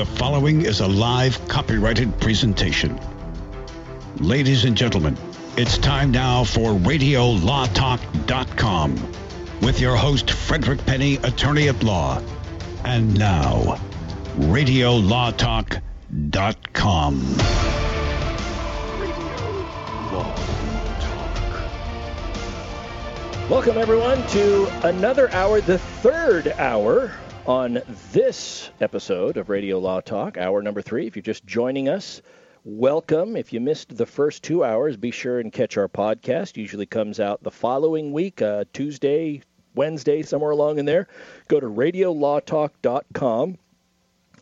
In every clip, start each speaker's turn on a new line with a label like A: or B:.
A: The following is a live copyrighted presentation. Ladies and gentlemen, it's time now for RadioLawTalk.com with your host, Frederick Penney, attorney at law. And now, RadioLawTalk.com.
B: Welcome, everyone, to another hour, the third hour on this episode of Radio Law Talk, hour number three. If you're just joining us, welcome. If you missed the first two hours, be sure and catch our podcast. Usually comes out the following week, uh, Tuesday, Wednesday, somewhere along in there. Go to radiolawtalk.com.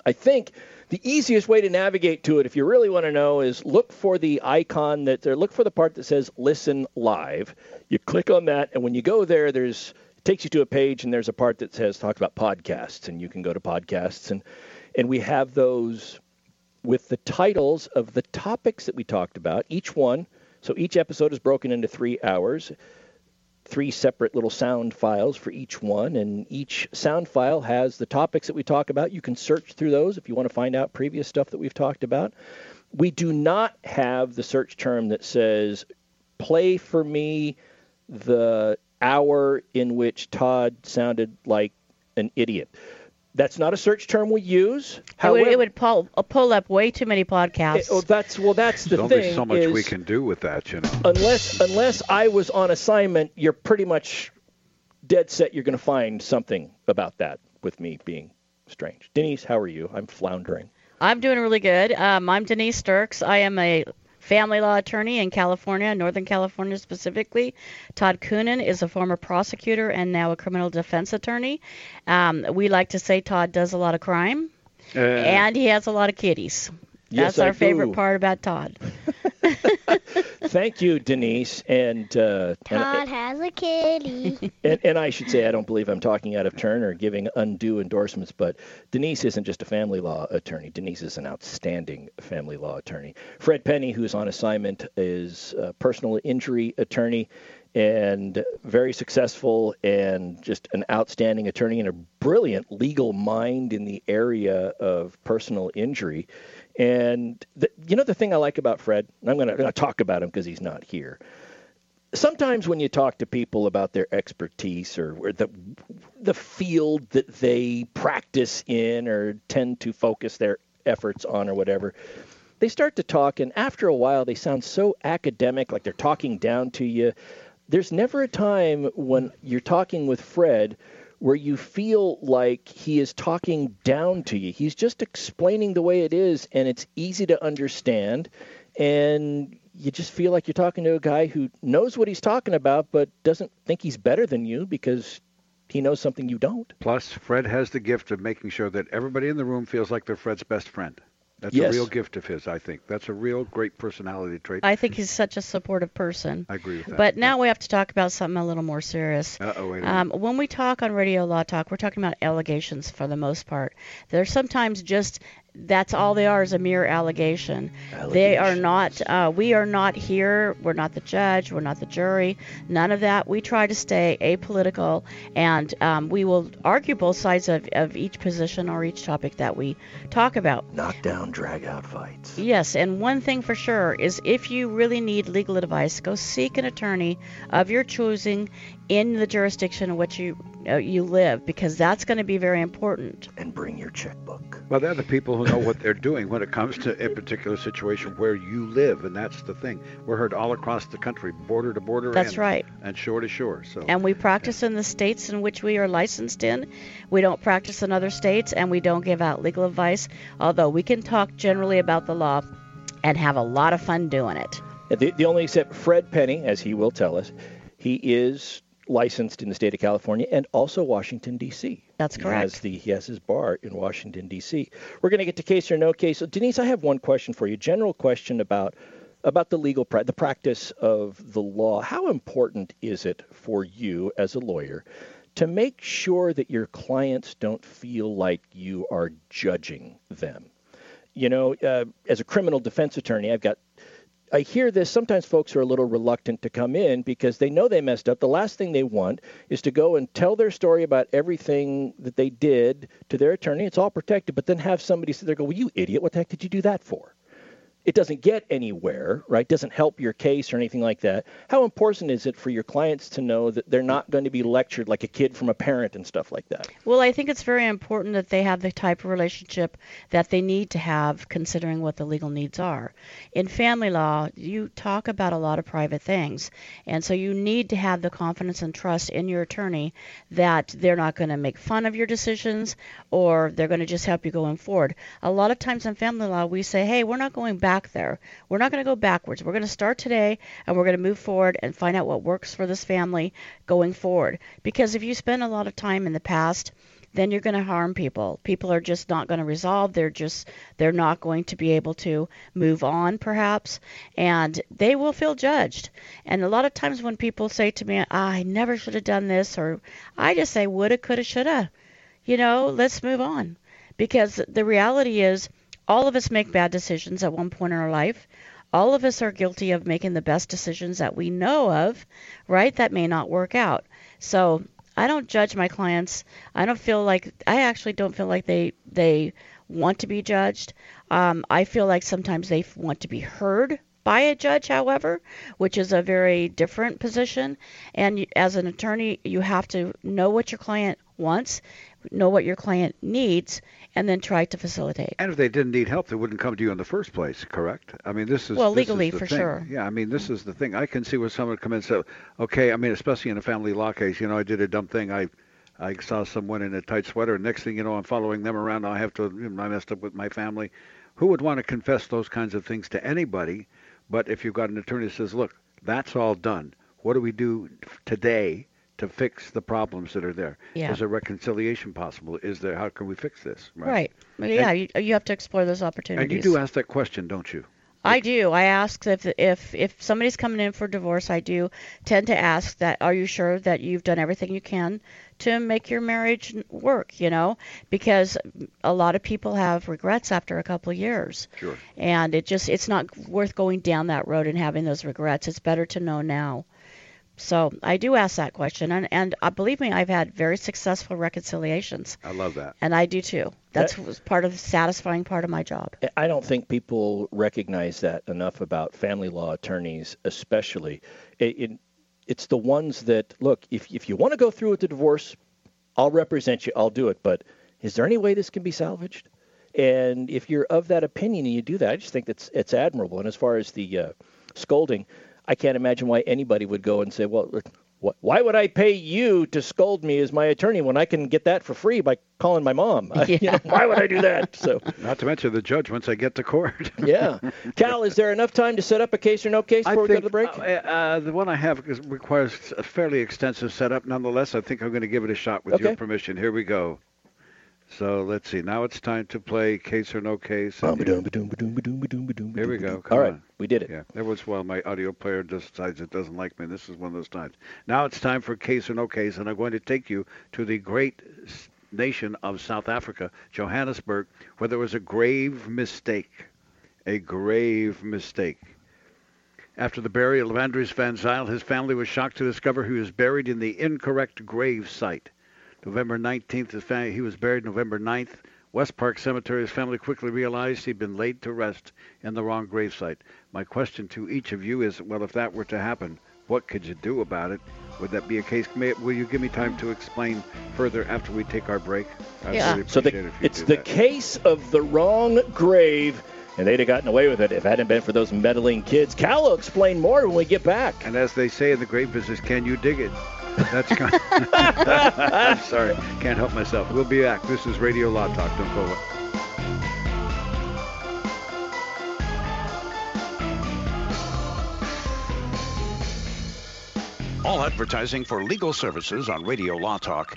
B: I think the easiest way to navigate to it, if you really want to know, is look for the icon that there. Look for the part that says "Listen Live." You click on that, and when you go there, there's takes you to a page, and there's a part that says talk about podcasts, and you can go to podcasts, and and we have those with the titles of the topics that we talked about. Each one, so each episode is broken into three hours three separate little sound files for each one, and each sound file has the topics that we talk about. You can search through those if you want to find out previous stuff that we've talked about. We do not have the search term that says, play for me the hour in which Todd sounded like an idiot. That's not a search term we use.
C: However, it would, it would pull, uh, pull up way too many podcasts. It,
B: oh, that's well, that's the
D: There's
B: thing.
D: only so much
B: is,
D: we can do with that, you know.
B: Unless unless I was on assignment, you're pretty much dead set. You're going to find something about that with me being strange. Denise, how are you? I'm floundering.
C: I'm doing really good. Um, I'm Denise Dirks. I am a family law attorney in California, Northern California specifically. Todd Coonan is a former prosecutor and now a criminal defense attorney. Um, we like to say Todd does a lot of crime, uh, and he has a lot of kitties.
B: Yes,
C: That's our
B: I
C: favorite part about Todd.
B: Thank you, Denise. And uh,
E: Todd
B: and,
E: has a kitty.
B: and, and I should say, I don't believe I'm talking out of turn or giving undue endorsements, but Denise isn't just a family law attorney. Denise is an outstanding family law attorney. Fred Penney, who's on assignment, is a personal injury attorney and very successful and just an outstanding attorney and a brilliant legal mind in the area of personal injury. And the, you know the thing I like about Fred, I'm going to talk about him because he's not here. Sometimes when you talk to people about their expertise or, or the the field that they practice in or tend to focus their efforts on or whatever, they start to talk, and after a while they sound so academic, like they're talking down to you. There's never a time when you're talking with Fred where you feel like he is talking down to you. He's just explaining the way it is, and it's easy to understand. And you just feel like you're talking to a guy who knows what he's talking about, but doesn't think he's better than you because he knows something you don't.
D: Plus, Fred has the gift of making sure that everybody in the room feels like they're Fred's best friend. That's
B: Yes.
D: a real gift of his, I think. That's a real great personality trait.
C: I think he's such a supportive person.
D: I agree with that.
C: But now we have to talk about something a little more serious.
D: Uh-oh, wait a
C: Um, when we talk on Radio Law Talk, we're talking about allegations for the most part. They're sometimes just that's all they are is a mere allegation. They are not. Uh, we are not here. We're not the judge. We're not the jury. None of that. We try to stay apolitical, and um, we will argue both sides of, of each position or each topic that we talk about.
B: Knock down, drag out fights.
C: Yes, and one thing for sure is if you really need legal advice, go seek an attorney of your choosing in the jurisdiction in which you uh, you live because that's going to be very important.
B: And bring your checkbook.
D: Well, they're the people who know what they're doing when it comes to a particular situation where you live, and that's the thing. We're heard all across the country, border to border,
C: That's
D: and,
C: right.
D: and shore to shore. So,
C: And we practice in the states in which we are licensed in. We don't practice in other states and we don't give out legal advice, although we can talk generally about the law and have a lot of fun doing it.
B: The, the only except Fred Penney, as he will tell us, he is licensed in the state of California and also Washington D.C.
C: That's
B: He
C: correct.
B: has the he has his bar in Washington D.C. We're going to get to case or no case. So Denise, I have one question for you. General question about about the legal pra- the practice of the law. How important is it for you as a lawyer to make sure that your clients don't feel like you are judging them? You know, uh, as a criminal defense attorney, I've got I hear this. Sometimes folks are a little reluctant to come in because they know they messed up. The last thing they want is to go and tell their story about everything that they did to their attorney. It's all protected, but then have somebody sit there and go, "Well, you idiot! What the heck did you do that for?" It doesn't get anywhere, right? Doesn't help your case or anything like that. How important is it for your clients to know that they're not going to be lectured like a kid from a parent and stuff like that?
C: Well, I think it's very important that they have the type of relationship that they need to have considering what the legal needs are. In family law, you talk about a lot of private things, and so you need to have the confidence and trust in your attorney that they're not going to make fun of your decisions or they're going to just help you going forward. A lot of times in family law, we say, "Hey, we're not going back back there. We're not going to go backwards. We're going to start today and we're going to move forward and find out what works for this family going forward. Because if you spend a lot of time in the past, then you're going to harm people. People are just not going to resolve. They're just they're not going to be able to move on perhaps and they will feel judged. And a lot of times when people say to me, ah, "I never should have done this," or I just say woulda, coulda, shoulda. You know, let's move on. Because the reality is all of us make bad decisions at one point in our life. All of us are guilty of making the best decisions that we know of, right? That may not work out. So I don't judge my clients. I don't feel like I actually don't feel like they they want to be judged. Um, I feel like sometimes they want to be heard by a judge, however, which is a very different position. And as an attorney, you have to know what your client wants, know what your client needs, and then try to facilitate.
D: And if they didn't need help, they wouldn't come to you in the first place, correct? I mean, this is
C: well
D: this
C: legally
D: is the
C: for
D: thing.
C: sure.
D: Yeah, I mean, this is the thing. I can see where someone would come in and say, "Okay, I mean, especially in a family law case, you know, I did a dumb thing. I I saw someone in a tight sweater. And next thing you know, I'm following them around. I have to. You know, I messed up with my family. Who would want to confess those kinds of things to anybody? But if you've got an attorney that says, "Look, that's all done. What do we do today?" To fix the problems that are there.
C: Yeah.
D: Is a reconciliation possible? Is there? How can we fix this?
C: Right. right. Yeah, you, you have to explore those opportunities.
D: And you do ask that question, don't you?
C: I do. I ask if if if somebody's coming in for divorce, I do tend to ask that are you sure that you've done everything you can to make your marriage work, you know? Because a lot of people have regrets after a couple of years.
D: Sure.
C: And it just it's not worth going down that road and having those regrets. It's better to know now. So I do ask that question, and and uh, believe me, I've had very successful reconciliations.
D: I love that.
C: And I do too. That's that, part of the satisfying part of my job.
B: I don't think people recognize that enough about family law attorneys, especially. It, it, it's the ones that look. If if you want to go through with the divorce, I'll represent you. I'll do it. But is there any way this can be salvaged? And if you're of that opinion and you do that, I just think that's it's admirable. And as far as the uh, scolding, I can't imagine why anybody would go and say, well, why would I pay you to scold me as my attorney when I can get that for free by calling my mom?
C: Yeah.
B: you know, why would I do that? So,
D: not to mention the judge once I get to court.
B: yeah, Cal, is there enough time to set up a case or no case before
D: think,
B: we go to the break?
D: Uh, uh, the one I have requires a fairly extensive setup. Nonetheless, I think I'm going to give it a shot with
B: okay.
D: your permission. Here we go. So let's see. Now it's time to play case or no case. Here we go. Come
B: All right,
D: on.
B: we did it.
D: Yeah, every once in a while my audio player decides it doesn't like me. This is one of those times. Now it's time for case or no case, and I'm going to take you to the great nation of South Africa, Johannesburg, where there was a grave mistake. A grave mistake. After the burial of Andries Van Zyl, his family was shocked to discover he was buried in the incorrect grave site. November 19th, his family, he was buried November 9th. West Park Cemetery, his family quickly realized he'd been laid to rest in the wrong gravesite. My question to each of you is, well, if that were to happen, what could you do about it? Would that be a case? May, will you give me time to explain further after we take our break?
C: I'd yeah.
B: Really so the, it's the
D: that.
B: case of the wrong grave and they'd have gotten away with it if it hadn't been for those meddling kids. Cal will explain more when we get back.
D: And as they say in the grave business, can you dig it? That's kind of, I'm sorry, can't help myself. We'll be back. This is Radio Law Talk. Don't go away.
A: All advertising for legal services on Radio Law Talk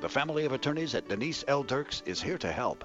D: The family of attorneys at Denise L. Dirks is here to help.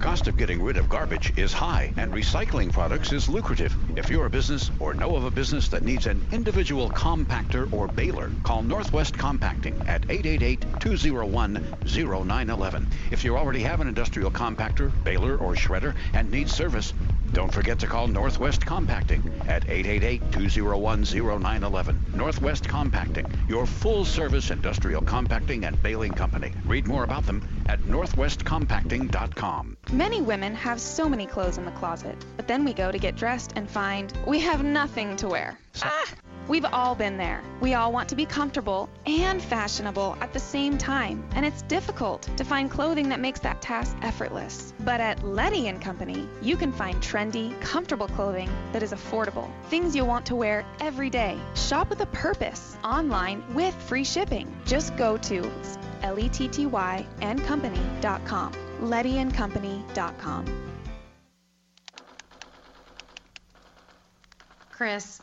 D: The cost of getting rid of garbage is high, and recycling products is lucrative. If you're a business or know of a business that needs an individual compactor or baler, call Northwest Compacting at 888-201-0911. If you already have an industrial compactor, baler, or shredder and need service, don't forget to call Northwest Compacting at 888-201-0911. Northwest Compacting, your full-service industrial compacting and baling company. Read more about them at northwestcompacting.com.
F: Many women have so many clothes in the closet, but then we go to get dressed and find we have nothing to wear. Ah! We've all been there. We all want to be comfortable and fashionable at the same time, and it's difficult to find clothing that makes that task effortless. But at Letty & Company, you can find trendy, comfortable clothing that is affordable. Things you'll want to wear every day. Shop with a purpose online with free shipping. Just go to L-E-T-T-Y and company.com. LettyandCompany.com.
G: Chris,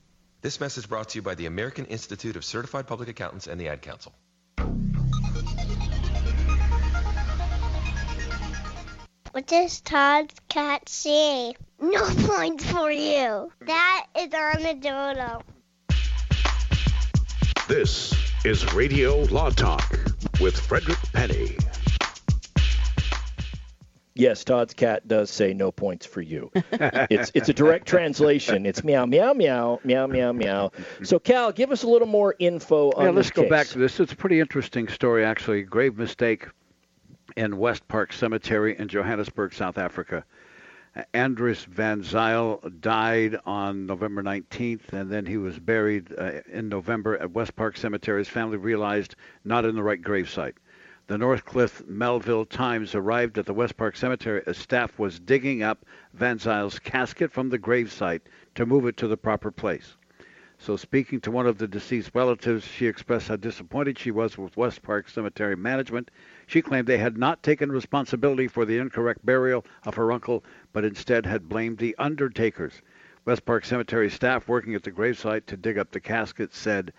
H: This message brought to you by the American Institute of Certified Public Accountants and the Ad Council.
E: What does Todd's cat say? No points for you. That is Armadillo.
D: This is Radio Law Talk with Frederick Penney.
B: Yes, Todd's cat does say no points for you. it's it's a direct translation. It's meow meow meow meow meow meow. So Cal, give us a little more info on
I: yeah, let's go
B: case.
I: back to this. It's a pretty interesting story, actually. Grave mistake in West Park Cemetery in Johannesburg, South Africa. Andres Van Zyl died on November 19th, and then he was buried uh, in November at West Park Cemetery. His family realized not in the right gravesite. The Northcliffe Melville Times arrived at the West Park Cemetery as staff was digging up Van Zyl's casket from the gravesite to move it to the proper place.
D: So, speaking to one of the deceased relatives, she expressed how disappointed she was with West Park Cemetery management. She claimed they had not taken responsibility for the incorrect burial of her uncle, but instead had blamed the undertakers. West Park Cemetery staff working at the gravesite to dig up the casket said,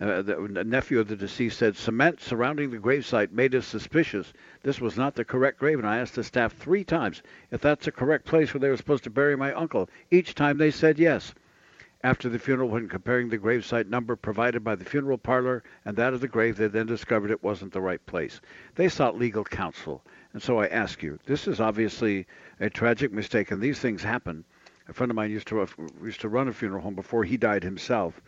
D: uh, the nephew of the deceased said, cement surrounding the gravesite made us suspicious. This was not the correct grave, and I asked the staff three times if that's the correct place where they were supposed to bury my uncle. Each time they said yes. After the funeral, when comparing the gravesite number provided by the funeral parlor and that of the grave, they then discovered it wasn't the right place. They sought legal counsel. And so I ask you, this is obviously a tragic mistake, and these things happen. A friend of mine used to used to run a funeral home before he died himself,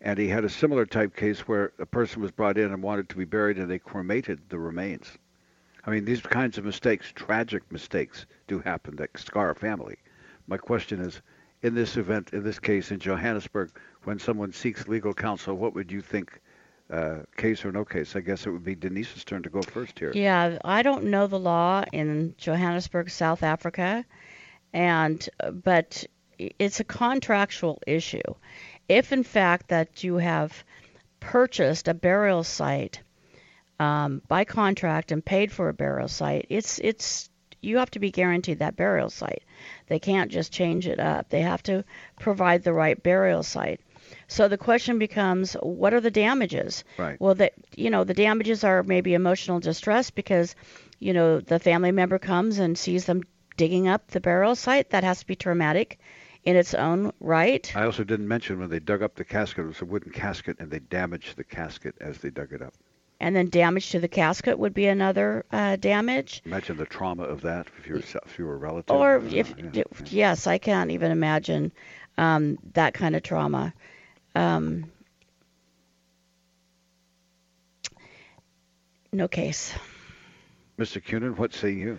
D: and he had a similar type case where a person was brought in and wanted to be buried, and they cremated the remains. I mean, these kinds of mistakes, tragic mistakes, do happen that scar a family. My question is, in this event, in this case in Johannesburg, when someone seeks legal counsel, what would you think? Uh, case or no case? I guess it would be Denise's turn to go first here.
C: Yeah, I don't know the law in Johannesburg, South Africa, and but it's a contractual issue. If in fact that you have purchased a burial site um, by contract and paid for a burial site, it's it's you have to be guaranteed that burial site. They can't just change it up. They have to provide the right burial site. So the question becomes, what are the damages?
D: Right.
C: Well, that you know, the damages are maybe emotional distress because, you know, the family member comes and sees them digging up the burial site. That has to be traumatic in its own right.
D: I also didn't mention when they dug up the casket, it was a wooden casket, and they damaged the casket as they dug it up.
C: And then damage to the casket would be another uh, damage.
D: Imagine the trauma of that if you're if you were a relative.
C: Or
D: Uh,
C: if
D: yeah.
C: yes, I can't even imagine um, that kind of trauma. Um, no case.
D: Mr. Cunin, what say you?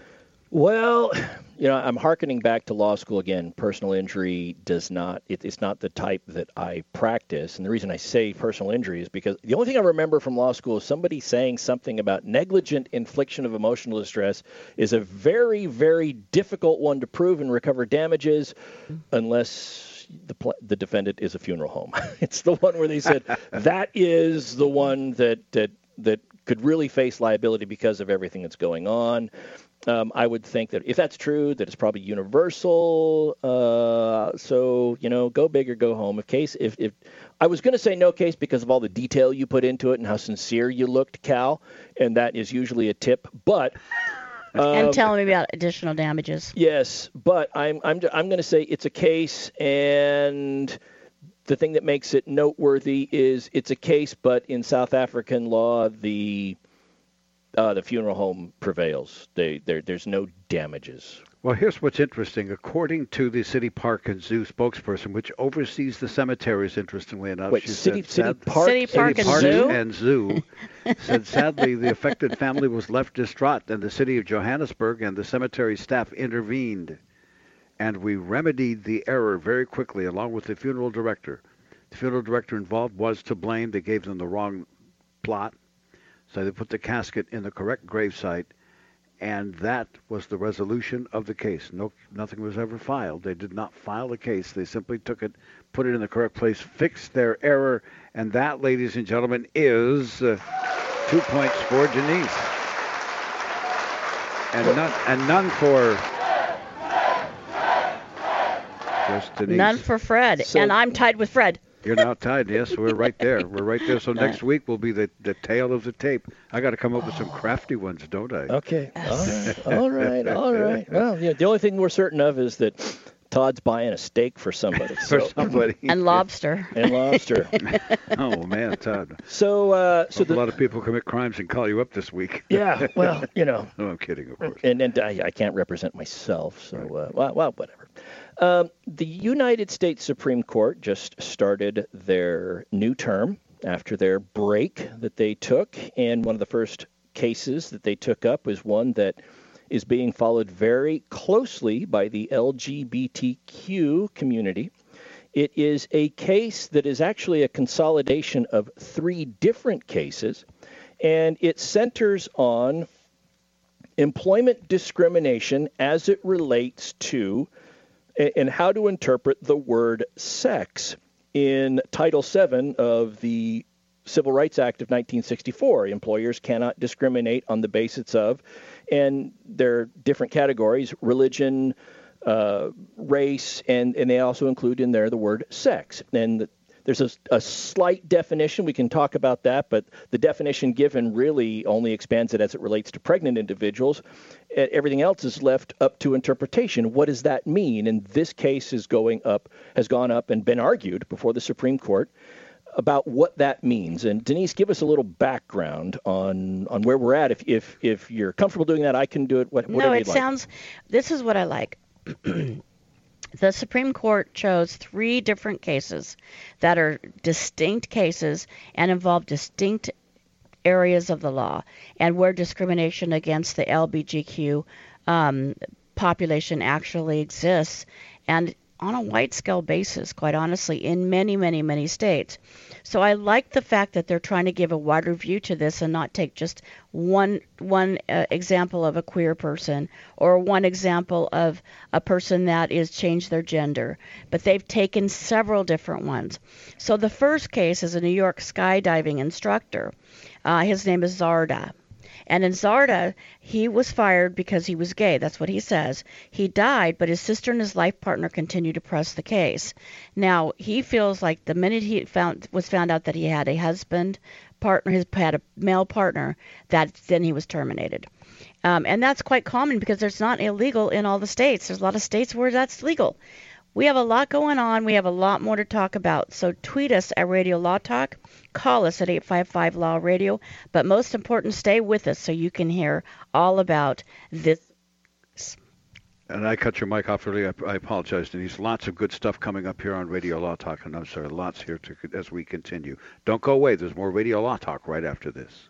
B: Well, you know, I'm hearkening back to law school again. Personal injury does not, it, it's not the type that I practice. And the reason I say personal injury is because the only thing I remember from law school is somebody saying something about negligent infliction of emotional distress is a very, very difficult one to prove and recover damages unless the, the defendant is a funeral home. it's the one where they said that is the one that, that, that could really face liability because of everything that's going on. Um, I would think that if that's true, that it's probably universal. Uh, so you know, go big or go home. If case, if, if I was going to say no case because of all the detail you put into it and how sincere you looked, Cal, and that is usually a tip. But
C: and
B: um,
C: tell me about additional damages.
B: Yes, but I'm I'm I'm going to say it's a case, and the thing that makes it noteworthy is it's a case, but in South African law, the uh, the funeral home prevails. They, there, there's no damages.
D: Well, here's what's interesting. According to the City Park and Zoo spokesperson, which oversees the cemeteries, interestingly enough,
B: Wait,
D: she
B: City-
D: said,
B: City
D: sad-
B: Park- City Park and Zoo?
D: and Zoo said sadly the affected family was left distraught, and the city of Johannesburg and the cemetery staff intervened, and we remedied the error very quickly, along with the funeral director. The funeral director involved was to blame. They gave them the wrong plot, so they put the casket in the correct gravesite and that was the resolution of the case. No, nothing was ever filed. They did not file a case. They simply took it, put it in the correct place, fixed their error, and that, ladies and gentlemen, is uh, two points for Denise, and none, and none for just Denise.
C: None for Fred,
B: So-
C: and I'm tied with Fred.
D: You're now tied. Yes, we're right there. We're right there. So next week will be the the tale of the tape. I got to come up with some crafty ones, don't I?
B: Okay. All right. All right. All right. Well, yeah, the only thing we're certain of is that Todd's buying a steak for somebody.
D: For somebody.
C: And lobster.
B: and lobster.
D: oh man, Todd.
B: So, uh, so the,
D: a lot of people commit crimes and call you up this week.
B: yeah. Well, you know.
D: no, I'm kidding, of course.
B: and and I, I can't represent myself, so uh, well, well, whatever. Um, the United States Supreme Court just started their new term after their break that they took, and one of the first cases that they took up was one that is being followed very closely by the LGBTQ community. It is a case that is actually a consolidation of three different cases, and it centers on employment discrimination as it relates to and how to interpret the word sex in Title VII of the Civil Rights Act of 1964. Employers cannot discriminate on the basis of, and there are different categories religion, uh, race, and, and they also include in there the word sex. And the, there's a, a, slight definition. We can talk about that, but the definition given really only expands it as it relates to pregnant individuals. Everything else is left up to interpretation. What does that mean? And this case is going up, has gone up and been argued before the Supreme Court about what that means. And Denise, give us a little background on on where we're at. If if if you're comfortable doing that, I can do it.
C: No, it
B: like.
C: sounds. This is what I like. the Supreme Court chose three different cases that are distinct cases and involve distinct areas of the law and where discrimination against the LBGQ um, population actually exists. And on a wide scale basis, quite honestly, in many, many, many states. So I like the fact that they're trying to give a wider view to this and not take just one one uh, example of a queer person or one example of a person that is changed their gender, but they've taken several different ones. So the first case is a New York skydiving instructor. Uh, his name is Zarda. And in Zarda, he was fired because he was gay. That's what he says. He died, but his sister and his life partner continued to press the case. Now he feels like the minute he found was found out that he had a husband partner, his had a male partner, that then he was terminated. Um, and that's quite common because it's not illegal in all the states. There's a lot of states where that's legal. We have a lot going on. We have a lot more to talk about. So tweet us at Radio Law Talk. Call us at 855 Law Radio. But most important, stay with us so you can hear all about this.
D: And I cut your mic off earlier. I, I apologize, Denise. Lots of good stuff coming up here on Radio Law Talk, and I'm sorry, lots here to, as we continue. Don't go away. There's more Radio Law Talk right after this.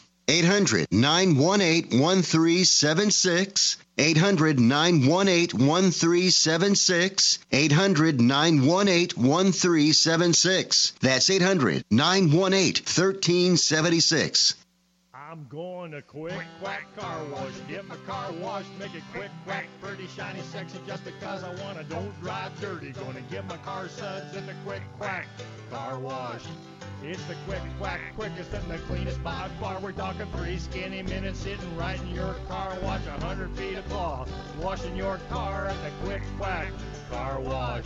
J: 800 918 1376. 800 918 1376. 800 918 1376. That's 800 918 1376.
K: I'm going to quick quack car wash. Get my car washed, make it quick quack, pretty shiny, sexy, just because I wanna. Don't drive dirty. Gonna get my car suds in the quick quack car wash. It's the quick quack, quickest and the cleanest by far. We're talking three skinny minutes sitting right in your car wash, a hundred feet of claw, washing your car at the quick quack car wash.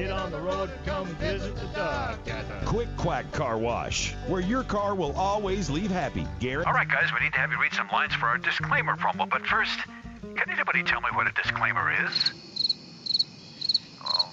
K: get on the road, come visit the duck
L: Quick Quack Car Wash, where your car will always leave happy. Garrett?
A: All right, guys, we need to have you read some lines for our disclaimer promo. But first, can anybody tell me what a disclaimer is?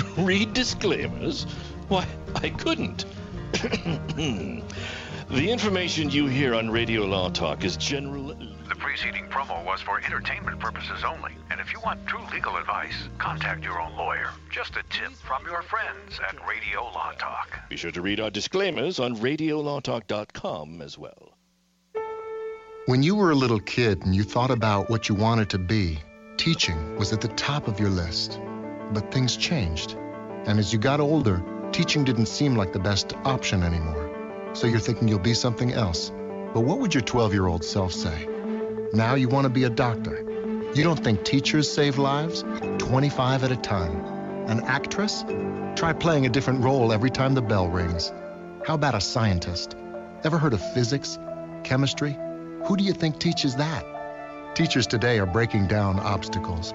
M: Read disclaimers? Why, I couldn't. the information you hear on Radio Law Talk is general.
A: The preceding promo was for entertainment purposes only. And if you want true legal advice, contact your own lawyer. Just a tip from your friends at Radio Law Talk.
M: Be sure to read our disclaimers on RadioLawTalk.com as well.
N: When you were a little kid and you thought about what you wanted to be, teaching was at the top of your list. But things changed. And as you got older, teaching didn't seem like the best option anymore. So you're thinking you'll be something else. But what would your 12 year old self say? Now you want to be a doctor. You don't think teachers save lives? 25 at a time. An actress? Try playing a different role every time the bell rings. How about a scientist? Ever heard of physics? Chemistry? Who do you think teaches that? Teachers today are breaking down obstacles,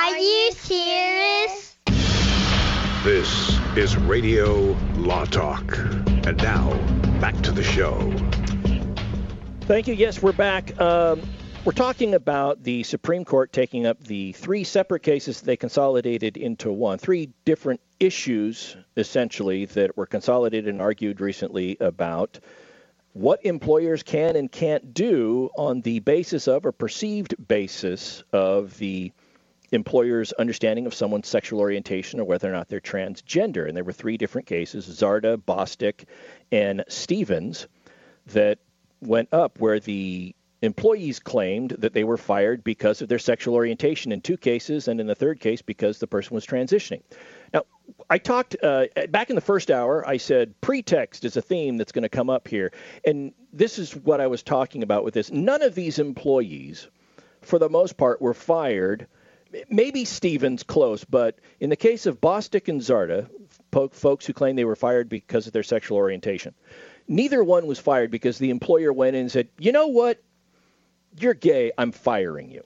O: Are you serious?
P: This is Radio Law Talk. And now, back to the show.
B: Thank you. Yes, we're back. Um, we're talking about the Supreme Court taking up the three separate cases they consolidated into one. Three different issues, essentially, that were consolidated and argued recently about what employers can and can't do on the basis of or perceived basis of the employer's understanding of someone's sexual orientation or whether or not they're transgender. And there were three different cases Zarda, Bostock, and Stephens that went up where the employees claimed that they were fired because of their sexual orientation in two cases, and in the third case, because the person was transitioning. Now, I talked uh, back in the first hour, I said pretext is a theme that's going to come up here. And this is what I was talking about with this. None of these employees, for the most part, were fired. Maybe Stephens close, but in the case of Bostock and Zarda, folks who claim they were fired because of their sexual orientation, neither one was fired because the employer went in and said, you know what? You're gay. I'm firing you.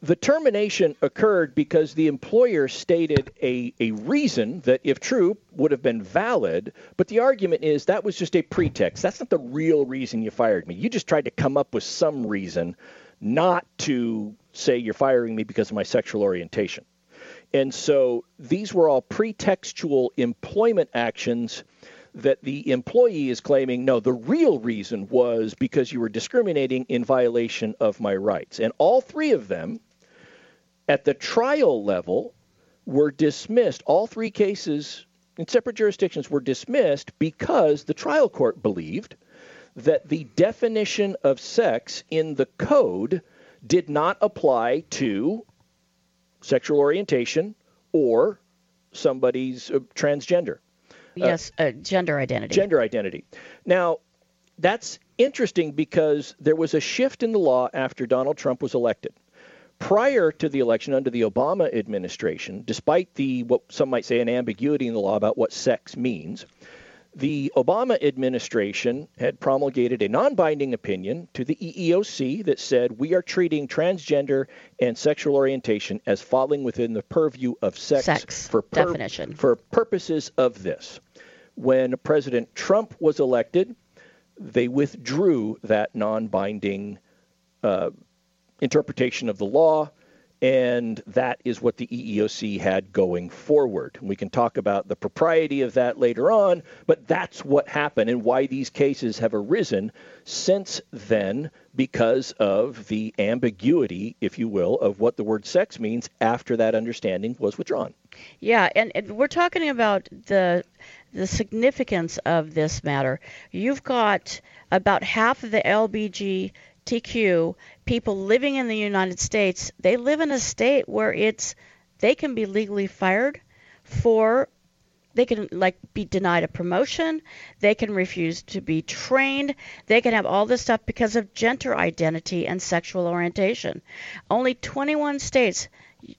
B: The termination occurred because the employer stated a, a reason that, if true, would have been valid, but the argument is that was just a pretext. That's not the real reason you fired me. You just tried to come up with some reason not to say you're firing me because of my sexual orientation. And so these were all pretextual employment actions that the employee is claiming no, the real reason was because you were discriminating in violation of my rights. And all three of them at the trial level were dismissed. All three cases in separate jurisdictions were dismissed because the trial court believed that the definition of sex in the code did not apply to sexual orientation or somebody's uh, transgender.
C: Yes, uh, gender identity.
B: Gender identity. Now, that's interesting because there was a shift in the law after Donald Trump was elected. Prior to the election under the Obama administration, despite the what some might say an ambiguity in the law about what sex means, the Obama administration had promulgated a non binding opinion to the EEOC that said we are treating transgender and sexual orientation as falling within the purview of sex,
C: Sex
B: for, pur-
C: definition.
B: for purposes of this. When President Trump was elected, they withdrew that non-binding uh, interpretation of the law and that is what the EEOC had going forward. We can talk about the propriety of that later on, but that's what happened and why these cases have arisen since then because of the ambiguity, if you will, of what the word sex means after that understanding was withdrawn.
C: Yeah, and, and we're talking about the the significance of this matter. You've got about half of the LBGTQ people living in the United States, they live in a state where it's they can be legally fired for they can like be denied a promotion, they can refuse to be trained, they can have all this stuff because of gender identity and sexual orientation. Only 21 states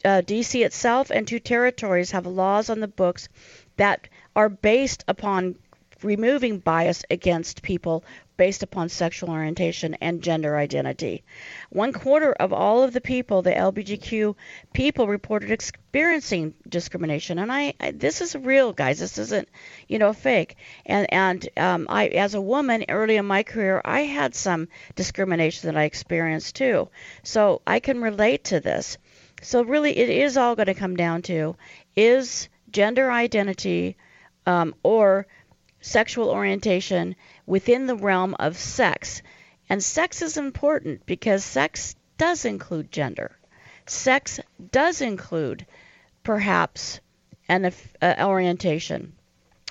C: uh, DC itself and two territories have laws on the books that are based upon removing bias against people based upon sexual orientation and gender identity. One quarter of all of the people, the LGBTQ people, reported experiencing discrimination, and I, I this is real, guys. This isn't, you know, fake. And and um, I, as a woman, early in my career, I had some discrimination that I experienced too. So I can relate to this. So really, it is all going to come down to is gender identity um, or sexual orientation within the realm of sex. And sex is important because sex does include gender. Sex does include perhaps an uh, orientation.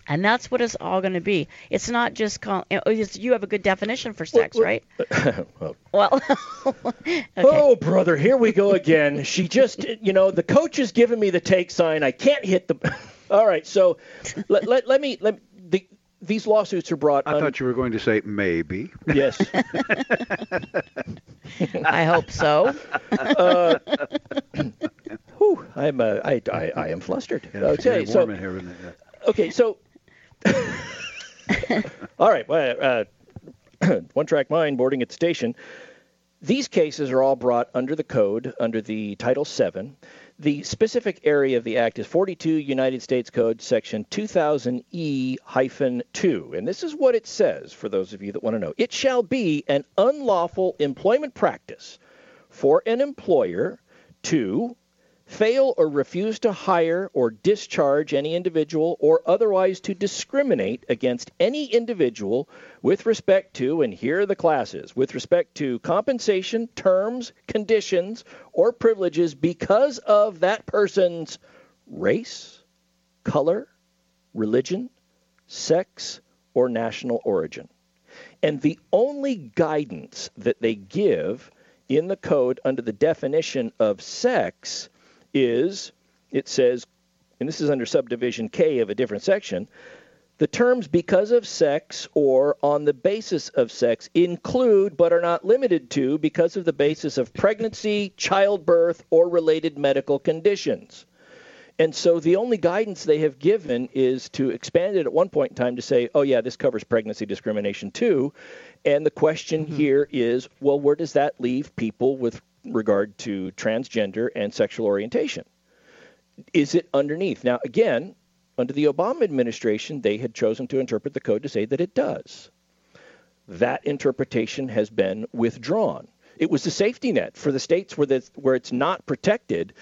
C: And that's what it's all going to be. It's not just call, you have a good definition for sex, well, right? well, well
B: okay. oh brother, here we go again. She just, you know, the coach has given me the take sign. I can't hit the. all right, so let, let, let me let these lawsuits are brought.
D: I un- thought you were going to say maybe.
B: Yes.
C: I hope so. Uh,
B: whew, I'm uh, I, I, I am flustered. Yeah, okay, so here, okay, so all right. Well, uh, one track mind boarding at the station. These cases are all brought under the code, under the Title VII. The specific area of the Act is 42 United States Code, Section 2000E-2. And this is what it says, for those of you that want to know. It shall be an unlawful employment practice for an employer to fail or refuse to hire or discharge any individual or otherwise to discriminate against any individual with respect to, and here are the classes, with respect to compensation, terms, conditions, or privileges because of that person's race, color, religion, sex, or national origin. And the only guidance that they give in the code under the definition of sex is it says, and this is under subdivision K of a different section, the terms because of sex or on the basis of sex include but are not limited to because of the basis of pregnancy, childbirth, or related medical conditions. And so the only guidance they have given is to expand it at one point in time to say, oh, yeah, this covers pregnancy discrimination too. And the question mm-hmm. here is, well, where does that leave people with regard to transgender and sexual orientation. Is it underneath? Now, again, under the Obama administration, they had chosen to interpret the code to say that it does. That interpretation has been withdrawn. It was a safety net for the states where, the, where it's not protected.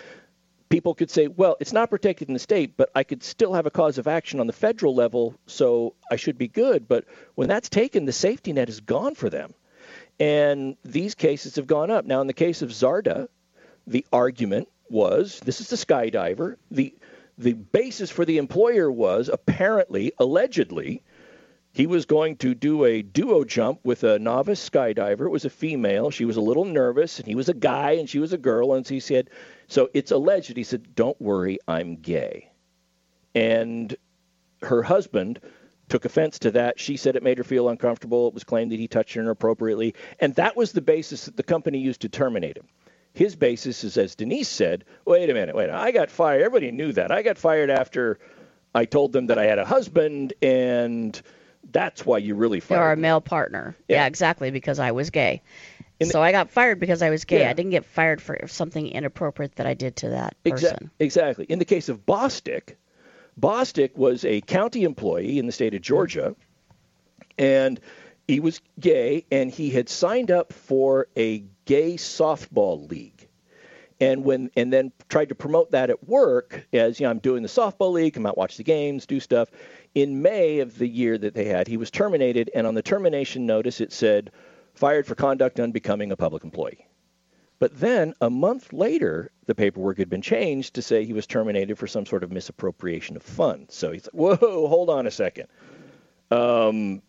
B: People could say, well, it's not protected in the state, but I could still have a cause of action on the federal level, so I should be good. But when that's taken, the safety net is gone for them. And these cases have gone up. Now, in the case of Zarda, the argument was this is the skydiver. The, the basis for the employer was apparently, allegedly, he was going to do a duo jump with a novice skydiver. It was a female. She was a little nervous, and he was a guy, and she was a girl. And he said, So it's alleged. He said, Don't worry, I'm gay. And her husband took offense to that. She said it made her feel uncomfortable. It was claimed that he touched her inappropriately. And that was the basis that the company used to terminate him. His basis is, as Denise said, wait a minute, wait, I got fired. Everybody knew that. I got fired after I told them that I had a husband, and that's why you really fired
C: Or a male partner. Yeah. yeah, exactly, because I was gay. So I got fired because I was gay. Yeah. I didn't get fired for something inappropriate that I did to that person.
B: Exa- exactly. In the case of Bostock, Bostock was a county employee in the state of Georgia, and he was gay and he had signed up for a gay softball league and when and then tried to promote that at work as you know I'm doing the softball league, come out watch the games, do stuff. In May of the year that they had, he was terminated, and on the termination notice it said fired for conduct unbecoming a public employee. But then a month later, the paperwork had been changed to say he was terminated for some sort of misappropriation of funds. So he's like, whoa, hold on a second. Um,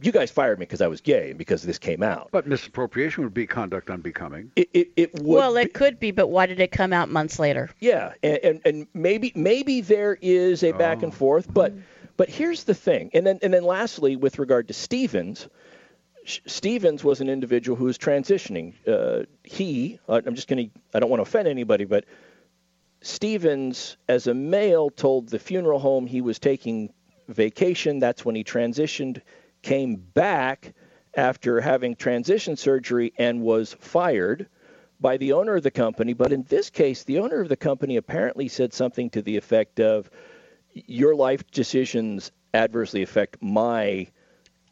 B: you guys fired me because I was gay and because this came out.
D: But misappropriation would be conduct unbecoming.
B: It, it, it would
C: well, it could be, but why did it come out months later?
B: Yeah, and, and, and maybe maybe there is a back and forth, but but here's the thing, and then and then lastly, with regard to Stephens, Sh- Stephens was an individual who was transitioning. Uh, he, I'm just going to, I don't want to offend anybody, but Stephens, as a male, told the funeral home he was taking vacation. That's when he transitioned, came back after having transition surgery, and was fired by the owner of the company. But in this case, the owner of the company apparently said something to the effect of, Your life decisions adversely affect my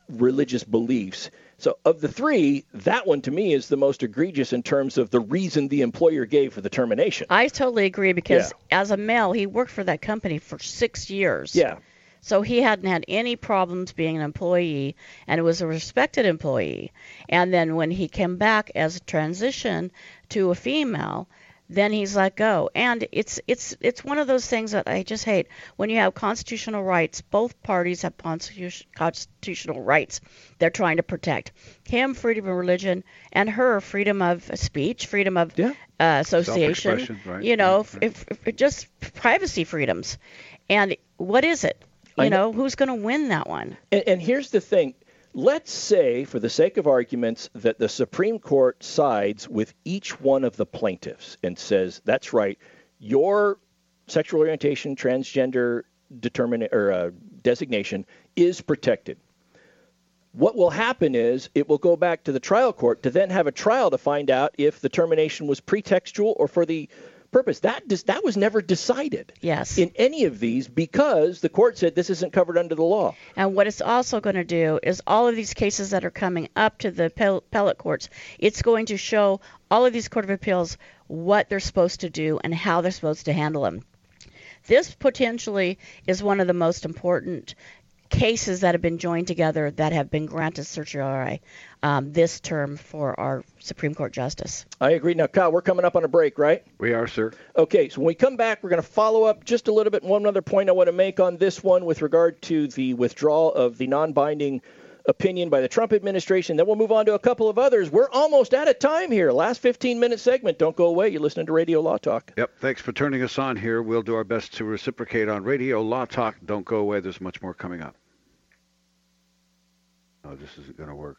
B: religious beliefs. So, of the three, that one to me is the most egregious in terms of the reason the employer gave for the termination.
C: I totally agree because as a male, he worked for that company for six years.
B: Yeah.
C: So he hadn't had any problems being an employee, and was a respected employee. And then when he came back as a transition to a female, then he's let go. And it's it's it's one of those things that I just hate. When you have constitutional rights, both parties have constitutional rights they're trying to protect. Him freedom of religion, and her freedom of speech, freedom of uh, association.
D: Right,
C: You know, if, if, if just privacy freedoms. And what is it?
B: I
C: You
B: know-
C: know, who's going to win that one?
B: And, and here's the thing. Let's say, for the sake of arguments, that the Supreme Court sides with each one of the plaintiffs and says, that's right, your sexual orientation, transgender determine, or, uh, designation is protected. What will happen is it will go back to the trial court to then have a trial to find out if the termination was pretextual or for the purpose. That dis- that was never decided.
C: Yes.
B: In any of these because the court said this isn't covered under the law.
C: And what it's also going to do is all of these cases that are coming up to the appellate courts, it's going to show all of these court of appeals what they're supposed to do and how they're supposed to handle them. This potentially is one of the most important cases that have been joined together that have been granted certiorari um, this term for our Supreme Court justice.
B: I agree. Now, Kyle, we're coming up on a break, right?
D: We are, sir.
B: Okay, so when we come back, we're going to follow up just a little bit. One other point I want to make on this one with regard to the withdrawal of the non binding opinion by the Trump administration. Then we'll move on to a couple of others. We're almost out of time here. Last 15 minute segment. Don't go away. You're listening to Radio Law Talk.
D: Yep. Thanks for turning us on here. We'll do our best to reciprocate on Radio Law Talk. Don't go away. There's much more coming up. Oh, this isn't going to work.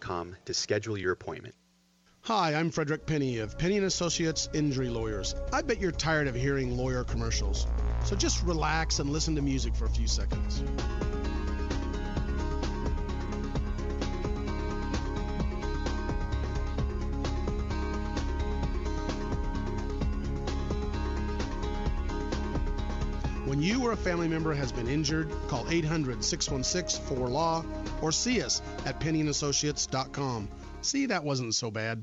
Q: to schedule your appointment.
R: Hi, I'm Frederick Penney of Penney and Associates Injury Lawyers. I bet you're tired of hearing lawyer commercials. So just relax and listen to music for a few seconds. You or a family member has been injured, call 800 616 4LAW or see us at penneyandassociates.com. See, that wasn't so bad.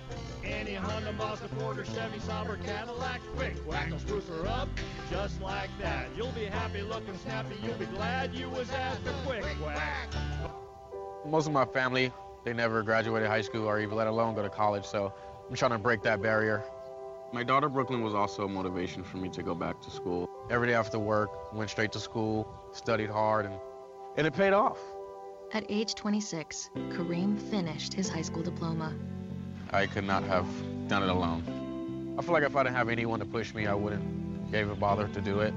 K: Any Honda, Mazda, Ford, or Chevy, Somber, Cadillac, quick quack will spruce her up just like that. You'll be happy looking snappy. You'll be glad you was at the quick quack.
S: Most of my family, they never graduated high school or even let alone go to college, so I'm trying to break that barrier. My daughter Brooklyn was also a motivation for me to go back to school. Every day after work, went straight to school, studied hard, and, and it paid off.
T: At age 26, Kareem finished his high school diploma.
S: I could not have done it alone. I feel like if I didn't have anyone to push me, I wouldn't even bother to do it.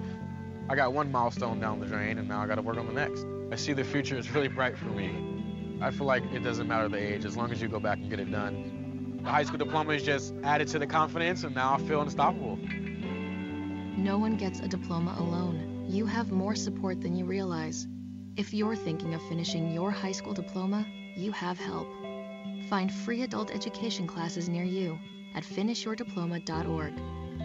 S: I got one milestone down the drain, and now I got to work on the next. I see the future is really bright for me. I feel like it doesn't matter the age, as long as you go back and get it done. The high school diploma is just added to the confidence, and now I feel unstoppable.
T: No one gets a diploma alone. You have more support than you realize. If you're thinking of finishing your high school diploma, you have help. Find free adult education classes near you at finishyourdiploma.org.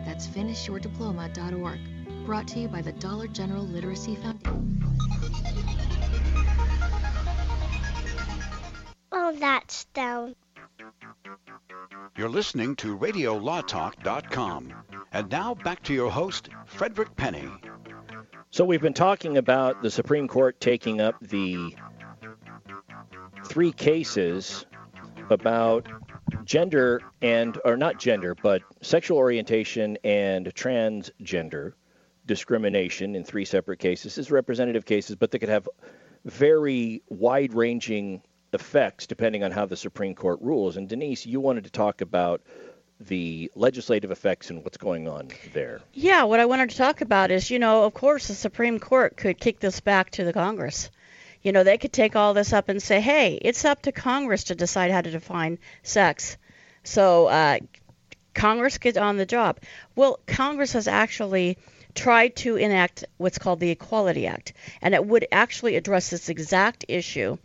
T: That's finishyourdiploma.org. Brought to you by the Dollar General Literacy Foundation.
O: Oh, that's down.
A: You're listening to RadioLawTalk.com. And now back to your host, Frederick Penney.
B: So we've been talking about the Supreme Court taking up the three cases about gender and, or not gender, but sexual orientation and transgender discrimination in three separate cases. This is representative cases, but they could have very wide ranging effects depending on how the Supreme Court rules. And Denise, you wanted to talk about the legislative effects and what's going on there.
C: Yeah, what I wanted to talk about is, you know, of course, the Supreme Court could kick this back to the Congress. You know, they could take all this up and say, hey, it's up to Congress to decide how to define sex. So uh, Congress gets on the job. Well, Congress has actually tried to enact what's called the Equality Act, and it would actually address this exact issue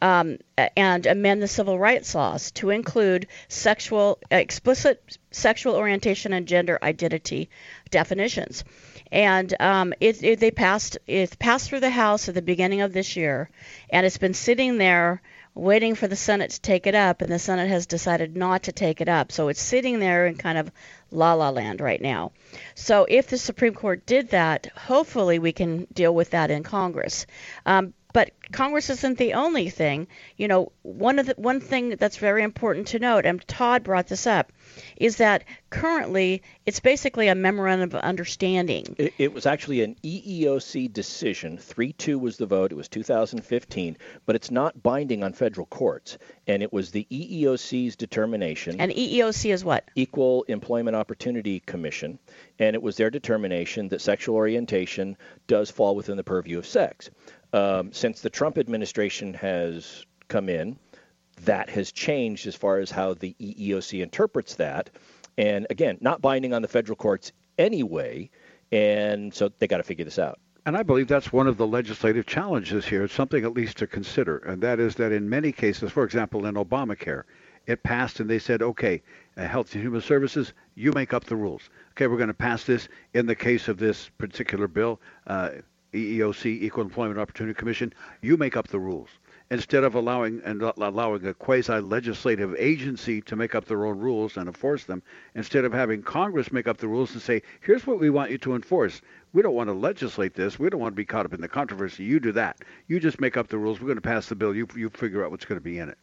C: um, and amend the civil rights laws to include sexual explicit sexual orientation and gender identity definitions. And um, it, it, they passed it passed through the House at the beginning of this year, and it's been sitting there waiting for the Senate to take it up, and the Senate has decided not to take it up. So it's sitting there in kind of la la land right now. So if the Supreme Court did that, hopefully we can deal with that in Congress. Um, but Congress isn't the only thing. You know, one of the one thing that's very important to note, and Todd brought this up, is that currently it's basically a memorandum of understanding.
B: It, it was actually an EEOC decision. 3 2 was the vote. It was 2015, but it's not binding on federal courts. And it was the EEOC's determination.
C: And EEOC is what?
B: Equal Employment Opportunity Commission. And it was their determination that sexual orientation does fall within the purview of sex. Um, since the Trump administration has come in, that has changed as far as how the EEOC interprets that. And again, not binding on the federal courts anyway. And so they got to figure this out.
D: And I believe that's one of the legislative challenges here. It's something at least to consider. And that is that in many cases, for example, in Obamacare, it passed and they said, okay, uh, Health and Human Services, you make up the rules. okay, we're going to pass this. In the case of this particular bill, uh, EEOC, Equal Employment Opportunity Commission, you make up the rules instead of allowing and allowing a quasi-legislative agency to make up their own rules and enforce them, instead of having Congress make up the rules and say, "Here's what we want you to enforce." We don't want to legislate this. We don't want to be caught up in the controversy. You do that. You just make up the rules. We're going to pass the bill. You you figure out what's going to be in it.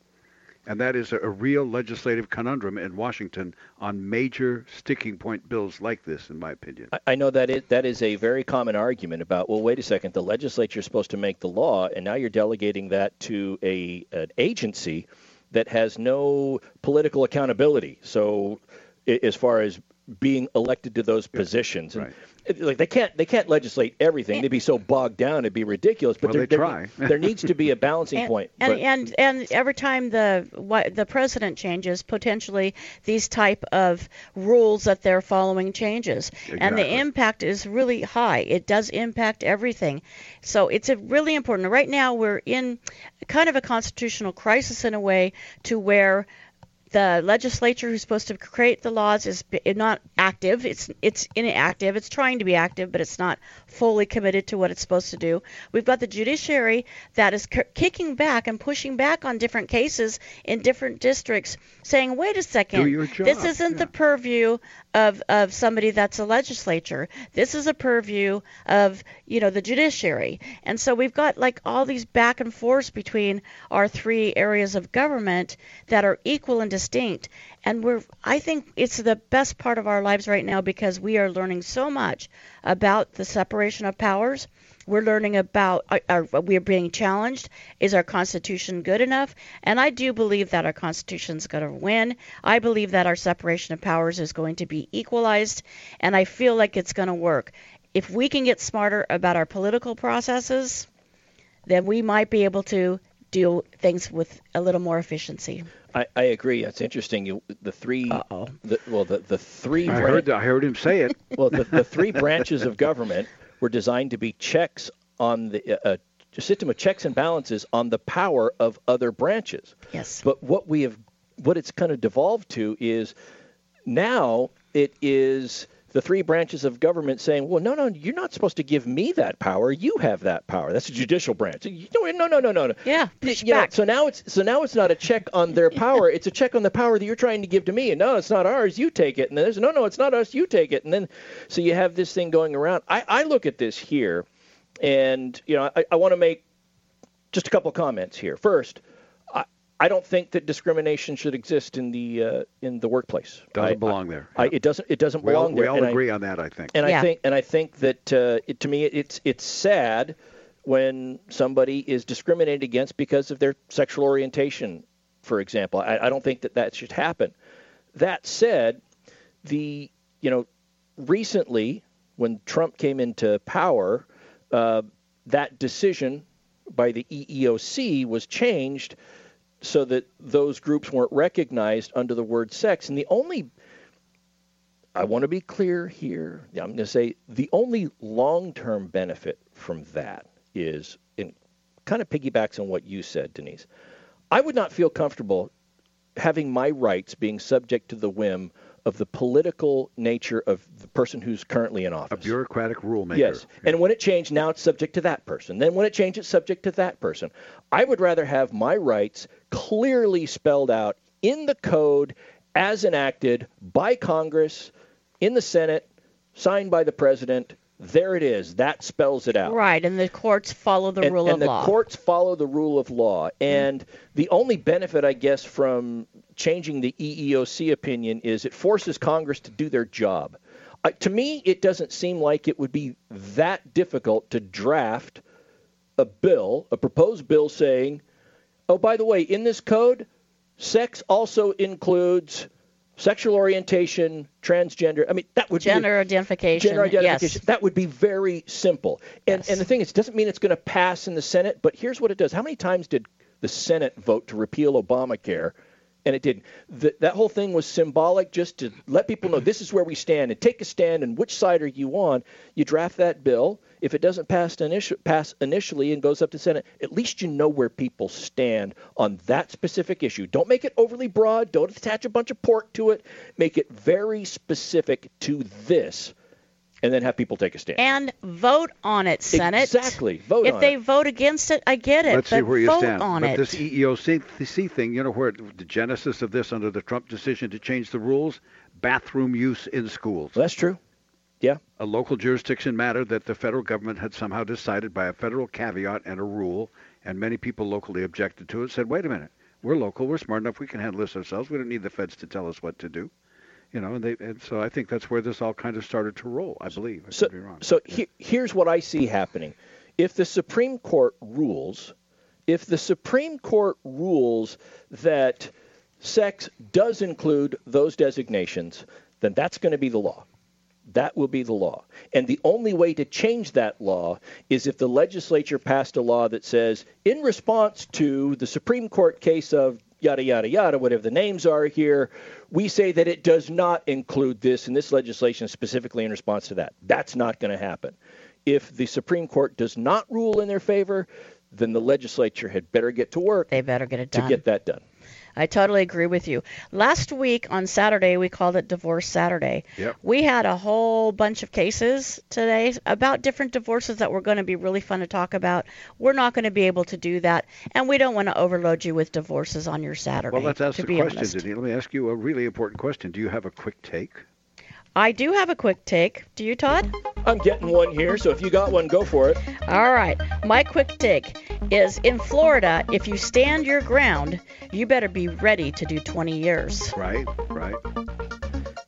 D: And that is a, real legislative conundrum in Washington on major sticking point bills like this, in my opinion.
B: I, know that it, that is a very common argument about, well, wait a second, the legislature is supposed to make the law, and now you're delegating that to a an agency that has no political accountability. So, as far as being elected to those positions, and it- like they can't they can't legislate everything. They'd be so bogged down, it'd be ridiculous. But
D: Well,
B: there,
D: they try.
B: there needs to be a balancing
C: and,
B: point.
C: And,
B: but-
C: and and every time the what, the president changes, potentially these type of rules that they're following changes, and the impact is really high. It does impact everything, so it's a really important. Right now, we're in kind of a constitutional crisis in a way to where the legislature who's supposed to create the laws is not active. It's it's inactive. It's trying to be active, but it's not fully committed to what it's supposed to do. We've got the judiciary that is kicking back and pushing back on different cases in different districts, saying, "Wait a second,
D: Do your job,
C: this isn't the purview of of somebody that's a legislature. This is a purview of you know the judiciary." And so we've got like all these back and forths between our three areas of government that are equal and distinct. And we're I think it's the best part of our lives right now because we are learning so much about the separation of powers. We're learning about are, are we are being challenged. Is our Constitution good enough? And I do believe that our Constitution's going to win. I believe that our separation of powers is going to be equalized, and I feel like it's going to work. If we can get smarter about our political processes, then we might be able to do things with a little more efficiency.
B: I, I agree. It's interesting. You, the 3 The, well, the the three.
D: I
B: bran-
D: heard I heard him say it.
B: well, the, the three branches of government were designed to be checks on the uh, a system of checks and balances on the power of other branches.
C: Yes.
B: But what we have, what it's kind of devolved to is now it is the three branches of government saying, well, no, no, you're not supposed to give me that power. You have that power. That's the judicial branch. No, no, no, no, no, no.
C: Yeah,
B: push back. So now it's so now it's not a check on their power. it's a check on the power that you're trying to give to me. And no, it's not ours. You take it. And then there's no, no, it's not us. You take it. And then so you have this thing going around. I, I look at this here, and you know, I, I want to make just a couple of comments here. First, I, I don't think that discrimination should exist in the uh, in the workplace.
D: Doesn't
B: I-
D: belong there.
B: I, it doesn't. It doesn't
D: We all,
B: belong
D: we all
B: and I-
D: agree on that, I think.
B: and I think and I think that uh, it, to me it's it's sad when somebody is discriminated against because of their sexual orientation, for example. I, I don't think that that should happen. That said, the you know recently when Trump came into power, uh, that decision by the EEOC was changed so that those groups weren't recognized under the word sex. And the only I want to be clear here. I'm going to say the only long-term benefit from that is, in kind of piggybacks on what you said, Denise. I would not feel comfortable having my rights being subject to the whim of the political nature of the person who's currently in office.
D: A bureaucratic rulemaker.
B: Yes. And when it changed, now it's subject to that person. Then when it changed, it's subject to that person. I would rather have my rights clearly spelled out in the code as enacted by Congress, in the Senate, signed by the president. There it is. That spells it out
C: Right, and the courts follow the
B: and,
C: rule
B: and
C: of law.
B: And the courts follow the rule of law. And the only benefit, I guess, from changing the EEOC opinion is it forces Congress to do their job. Uh, to me, it doesn't seem like it would be that difficult to draft a bill, a proposed bill saying, oh, by the way, in this code, sex also includes sexual orientation, transgender. I mean, that would
C: Gender
B: be
C: identification,
B: Gender
C: yes.
B: identification. That would be very simple. And and the thing is, it doesn't mean it's going to pass in the Senate, but here's what it does. How many times did the Senate vote to repeal Obamacare and it didn't. Th- that whole thing was symbolic, just to let people know this is where we stand and take a stand and which side are you on. You draft that bill. If it doesn't pass, pass initially and goes up to Senate, at least you know where people stand on that specific issue. Don't make it overly broad. Don't attach a bunch of pork to it. Make it very specific to this and then have people take a stand.
C: And vote on it, Senate.
B: Exactly. Vote it.
C: if
B: on
C: they
B: it.
C: vote against it, I get it.
D: Let's
C: but
D: see where you
C: vote
D: stand.
C: on
D: but
C: it.
D: this EEOC thing, you know, where the genesis of this under the Trump decision to change the rules, bathroom use in schools.
B: That's true. Yeah.
D: A local jurisdiction matter that the federal government had somehow decided by a federal caveat and a rule, and many people locally objected to it. Said, "Wait a minute, we're local, we're smart enough, we can handle this ourselves. We don't need the feds to tell us what to do." You know, and they and so I think that's where this all kind of started to roll. I believe. I
B: So,
D: could be wrong.
B: so he, here's what I see happening. If the Supreme Court rules, if the Supreme Court rules that sex does include those designations, then that's going to be the law. That will be the law. And the only way to change that law is if the legislature passed a law that says, in response to the Supreme Court case of yada, yada, yada, whatever the names are here, we say that it does not include this, and this legislation specifically in response to that. That's not going to happen. If the Supreme Court does not rule in their favor, then the legislature had better get to work.
C: They better get it done.
B: to get that done.
C: I totally agree with you. Last week on Saturday, we called it Divorce Saturday.
D: Yep.
C: We had a whole bunch of cases today about different divorces that were going to be really fun to talk about. We're not going to be able to do that, and we don't want to overload you with divorces on your Saturday.
D: well, let's ask the question,
C: honest.
D: Denise. Let me ask you a really important question. Do you have a quick take?
C: I do have a quick take. Do you, Todd?
B: I'm getting one here, so if you got one, go for it.
C: All right. My quick take is in Florida, if you stand your ground, you better be ready to do 20 years.
D: Right, right.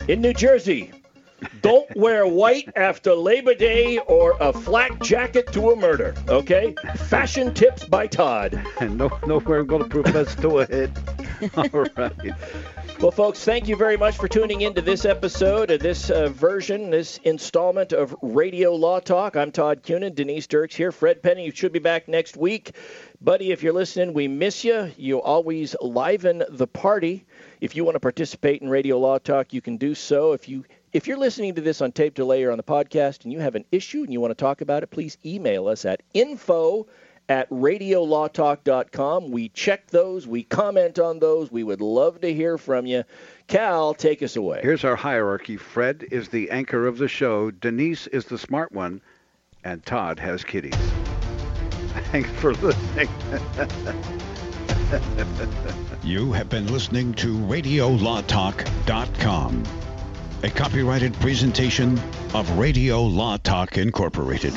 B: In New Jersey, don't wear white after Labor Day or a flak jacket to a murder, okay? Fashion tips by Todd.
D: And no, nowhere I'm going to prove that's to a hit. All right.
B: Well, folks, thank you very much for tuning in to this episode, this uh, version, this installment of Radio Law Talk. I'm Todd Cunin, Denise Dirks here. Fred Penney you should be back next week. Buddy, if you're listening, we miss you. You always liven the party. If you want to participate in Radio Law Talk, you can do so. If you if you're listening to this on tape delay or on the podcast and you have an issue and you want to talk about it, please email us at info at radiolawtalk.com. We check those, we comment on those. We would love to hear from you. Cal, take us away.
D: Here's our hierarchy. Fred is the anchor of the show. Denise is the smart one, and Todd has kitties. Thanks for listening.
A: You have been listening to RadioLawTalk.com, a copyrighted presentation of Radio Law Talk Incorporated.